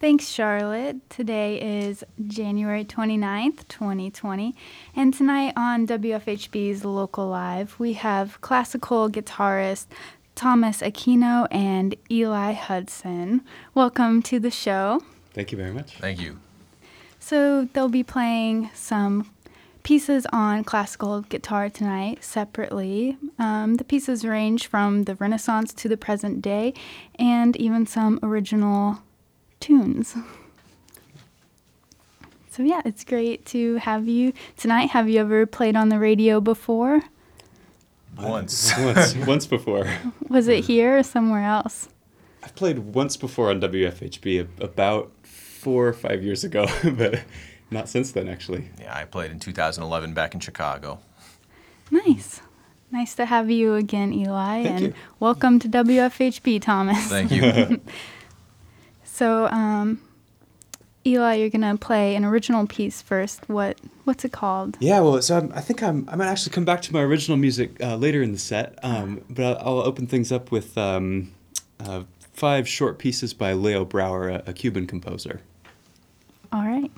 Thanks, Charlotte. Today is January 29th, 2020, and tonight on WFHB's Local Live, we have classical guitarist Thomas Aquino and Eli Hudson. Welcome to the show. Thank you very much. Thank you. So, they'll be playing some pieces on classical guitar tonight separately. Um, the pieces range from the Renaissance to the present day, and even some original tunes. So, yeah, it's great to have you tonight. Have you ever played on the radio before? Once. once, once before. Was it here or somewhere else? I've played once before on WFHB about four or five years ago, but not since then, actually. Yeah, I played in 2011 back in Chicago. Nice. Nice to have you again, Eli, Thank and you. welcome to WFHB, Thomas. Thank you. So, um, Eli, you're gonna play an original piece first. What what's it called? Yeah, well, so I'm, I think I'm, I might actually come back to my original music uh, later in the set, um, but I'll, I'll open things up with um, uh, five short pieces by Leo Brouwer, a, a Cuban composer. All right.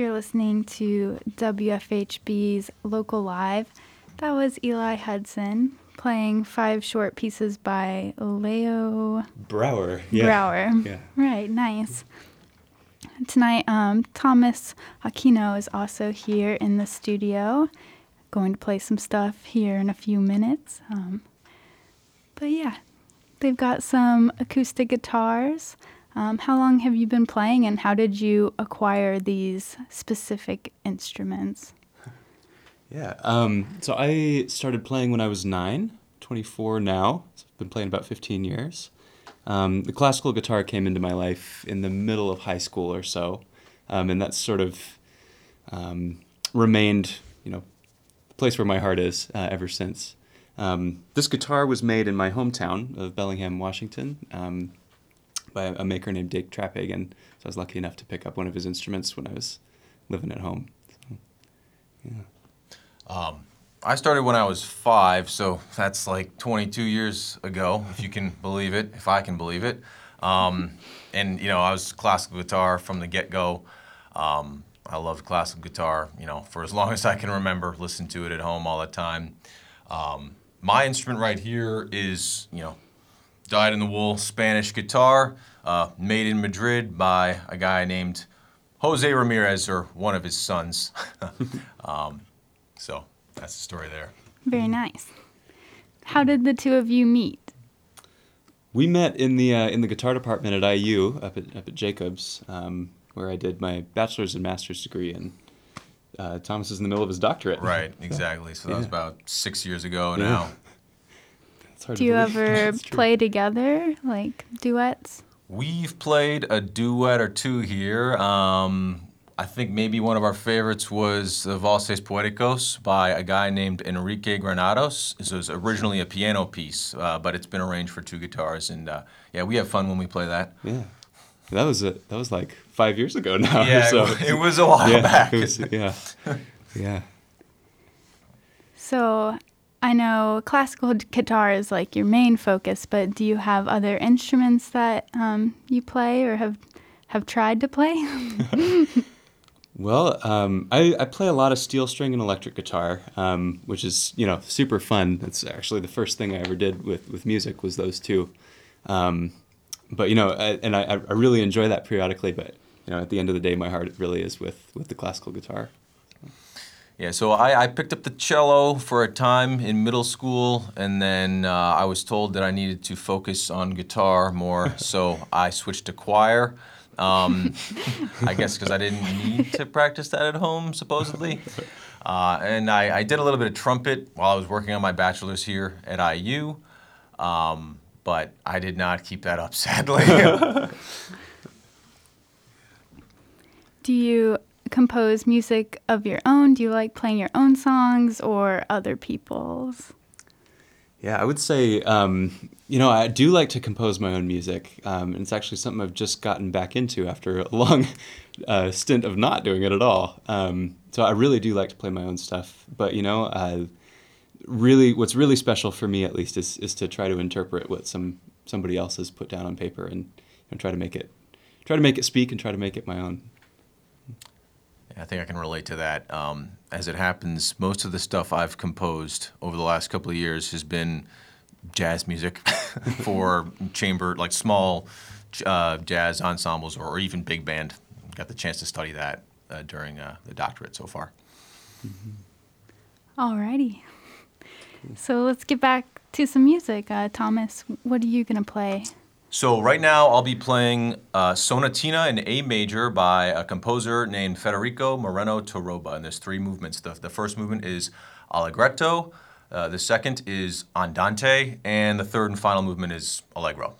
You're listening to WFHB's Local Live. That was Eli Hudson playing five short pieces by Leo Brouwer. Yeah. Brouwer. Yeah. Right, nice. Tonight, um, Thomas Aquino is also here in the studio, going to play some stuff here in a few minutes. Um, but yeah, they've got some acoustic guitars. Um, how long have you been playing, and how did you acquire these specific instruments? Yeah. Um, so I started playing when I was nine, 24 now. So I've been playing about 15 years. Um, the classical guitar came into my life in the middle of high school or so, um, and that's sort of um, remained, you know, the place where my heart is uh, ever since. Um, this guitar was made in my hometown of Bellingham, Washington, um, by a maker named Dick Traphagen. So I was lucky enough to pick up one of his instruments when I was living at home. So, yeah. I started when I was five, so that's like 22 years ago, if you can believe it, if I can believe it. Um, and you know, I was classical guitar from the get-go. Um, I loved classical guitar, you know, for as long as I can remember. Listened to it at home all the time. Um, my instrument right here is, you know, dyed-in-the-wool Spanish guitar, uh, made in Madrid by a guy named Jose Ramirez or one of his sons. um, so that's the story there. Very nice. How did the two of you meet? We met in the uh, in the guitar department at IU up at up at Jacobs, um, where I did my bachelor's and master's degree, and uh, Thomas is in the middle of his doctorate. Right, exactly. So that was about six years ago Yeah. now. It's hard Do to you believe. ever play together, like duets? We've played a duet or two here. Um, I think maybe one of our favorites was the Valses Poeticos by a guy named Enrique Granados. This was originally a piano piece, uh, but it's been arranged for two guitars, and uh, yeah, we have fun when we play that. Yeah, that was a that was like five years ago now. Yeah, so it was a while yeah, back. it was- yeah, yeah. So I know classical guitar is like your main focus, but do you have other instruments that um, you play or have have tried to play? Well, um, I, I play a lot of steel string and electric guitar, um, which is you know super fun. That's actually the first thing I ever did with, with music was those two. Um, but you know, I, and I, I really enjoy that periodically. But you know, at the end of the day, my heart really is with with the classical guitar. Yeah, so I, I picked up the cello for a time in middle school, and then uh, I was told that I needed to focus on guitar more, so I switched to choir. Um, I guess because I didn't need to practice that at home, supposedly. Uh, and I, I did a little bit of trumpet while I was working on my bachelor's here at IU, um, but I did not keep that up, sadly. do you compose music of your own? Do you like playing your own songs or other people's? Yeah, I would say, um, you know, I do like to compose my own music. Um, and it's actually something I've just gotten back into after a long uh, stint of not doing it at all. Um, so I really do like to play my own stuff. But, you know, uh, really, what's really special for me, at least, is, is to try to interpret what some somebody else has put down on paper and know, try to make it try to make it speak and try to make it my own. I think I can relate to that. Um, as it happens, most of the stuff I've composed over the last couple of years has been jazz music for chamber, like small uh, jazz ensembles or, even big band. Got the chance to study that uh, during uh, the doctorate so far. Alrighty. So let's get back to some music. Uh, Thomas, what are you gonna play? So right now I'll be playing uh, Sonatina in A major by a composer named Federico Moreno Torroba. And there's three movements. The, the first movement is Allegretto, uh, the second is Andante, and the third and final movement is Allegro.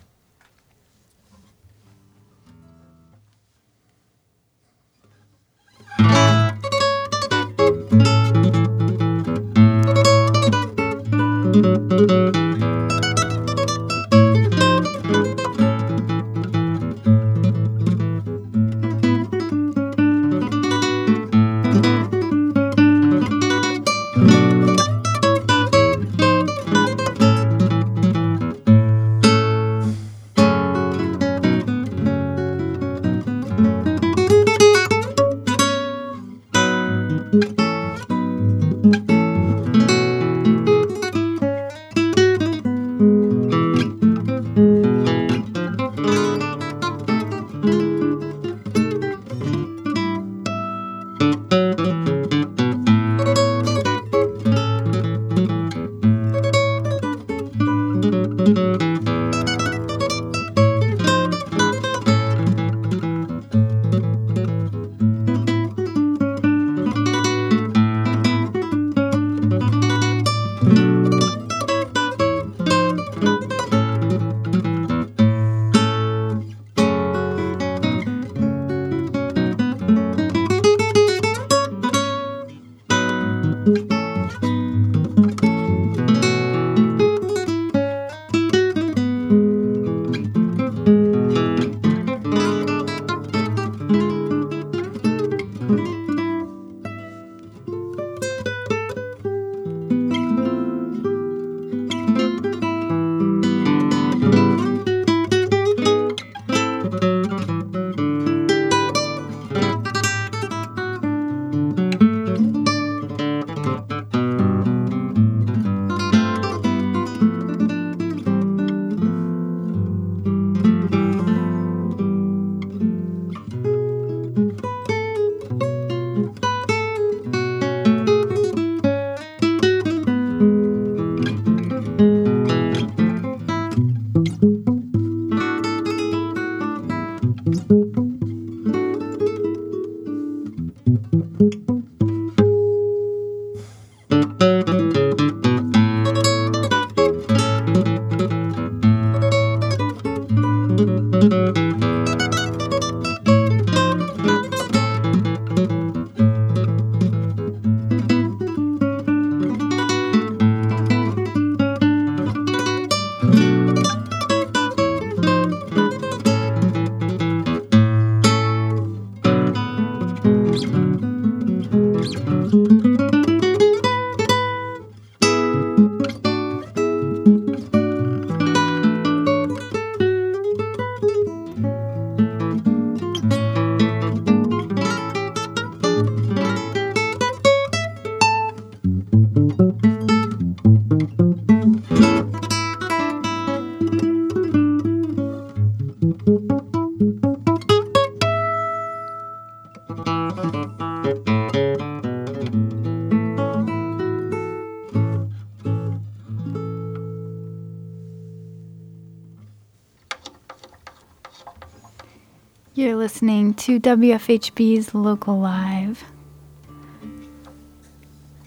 You're listening to WFHB's Local Live.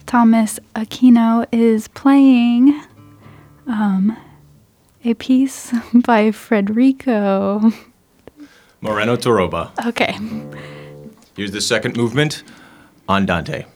Thomas Aquino is playing um, a piece by Frederico Moreno Torroba. Okay. Here's the second movement, Andante.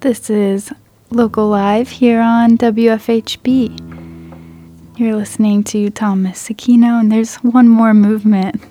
This is Local Live here on WFHB. You're listening to Thomas Aquino, and there's one more movement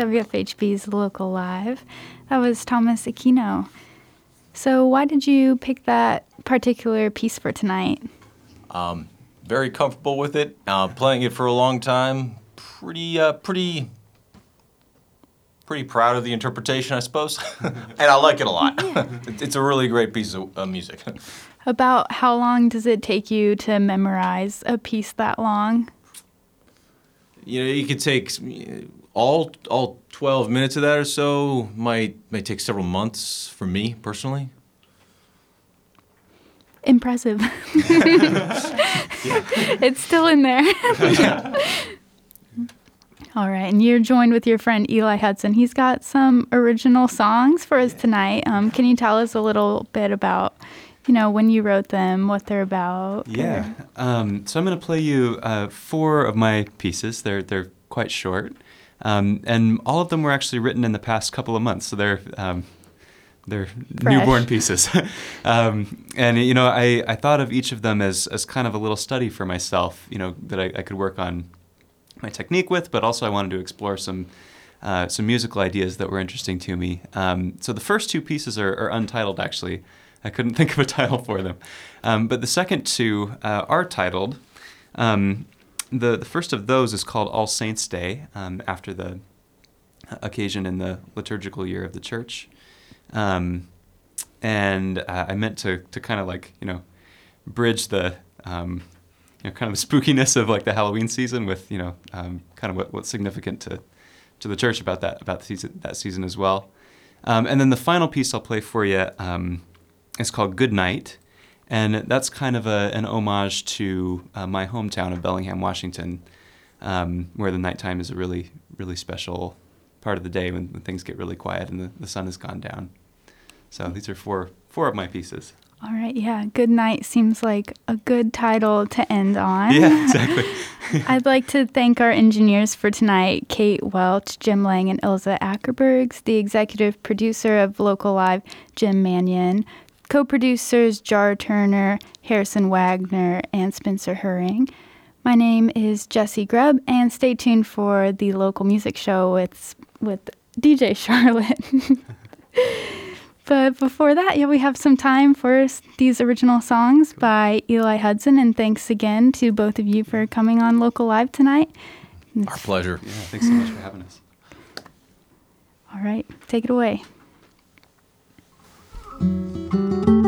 WFHB's Local Live. That was Thomas Aquino. So, why did you pick that particular piece for tonight? Very comfortable with it. Uh, playing it for a long time. Pretty, uh, pretty, pretty proud of the interpretation, I suppose. and I like it a lot. It- it's a really great piece of uh, music. About how long does it take you to memorize a piece that long? you know, you could take all all 12 minutes of that or so. Might may take several months for me personally. Impressive. It's still in there. All right, and you're joined with your friend Eli Hudson. He's got some original songs for us tonight. Um, can you tell us a little bit about, you know, when you wrote them, what they're about? Yeah. Um, so I'm going to play you uh, four of my pieces. They're they're quite short, um, and all of them were actually written in the past couple of months. So they're um, they're Fresh. newborn pieces. um, and you know, I, I thought of each of them as, as kind of a little study for myself. You know, that I, I could work on my technique with, but also I wanted to explore some uh, some musical ideas that were interesting to me. Um, so the first two pieces are, are, untitled, actually. I couldn't think of a title for them. Um, but the second two uh, are titled. Um, the, the first of those is called All Saints' Day, um, after the occasion in the liturgical year of the church. Um, and uh, I meant to, to kind of like, you know, bridge the um, you know, kind of spookiness of like the Halloween season with, you know, um, kind of what, what's significant to, to the church about that, about season, that season as well. Um, and then the final piece I'll play for you um, is called Good Night. And that's kind of a, an homage to uh, my hometown of Bellingham, Washington, um, where the nighttime is a really, really special part of the day when, when things get really quiet and the, the sun has gone down. So these are four, four of my pieces. All right, yeah. Good night seems like a good title to end on. Yeah, exactly. I'd like to thank our engineers for tonight Kate Welch, Jim Lang, and Ilze Ackerbergs, the executive producer of Local Live, Jim Manion, co producers Jar Turner, Harrison Wagner, and Spencer Heuring. My name is Jessie Grubb, and stay tuned for the local music show with, with DJ Charlotte. But before that, yeah, we have some time for these original songs by Eli Hudson. And thanks again to both of you for coming on Local Live tonight. Our pleasure. Yeah, thanks so much for having us. All right, take it away thank you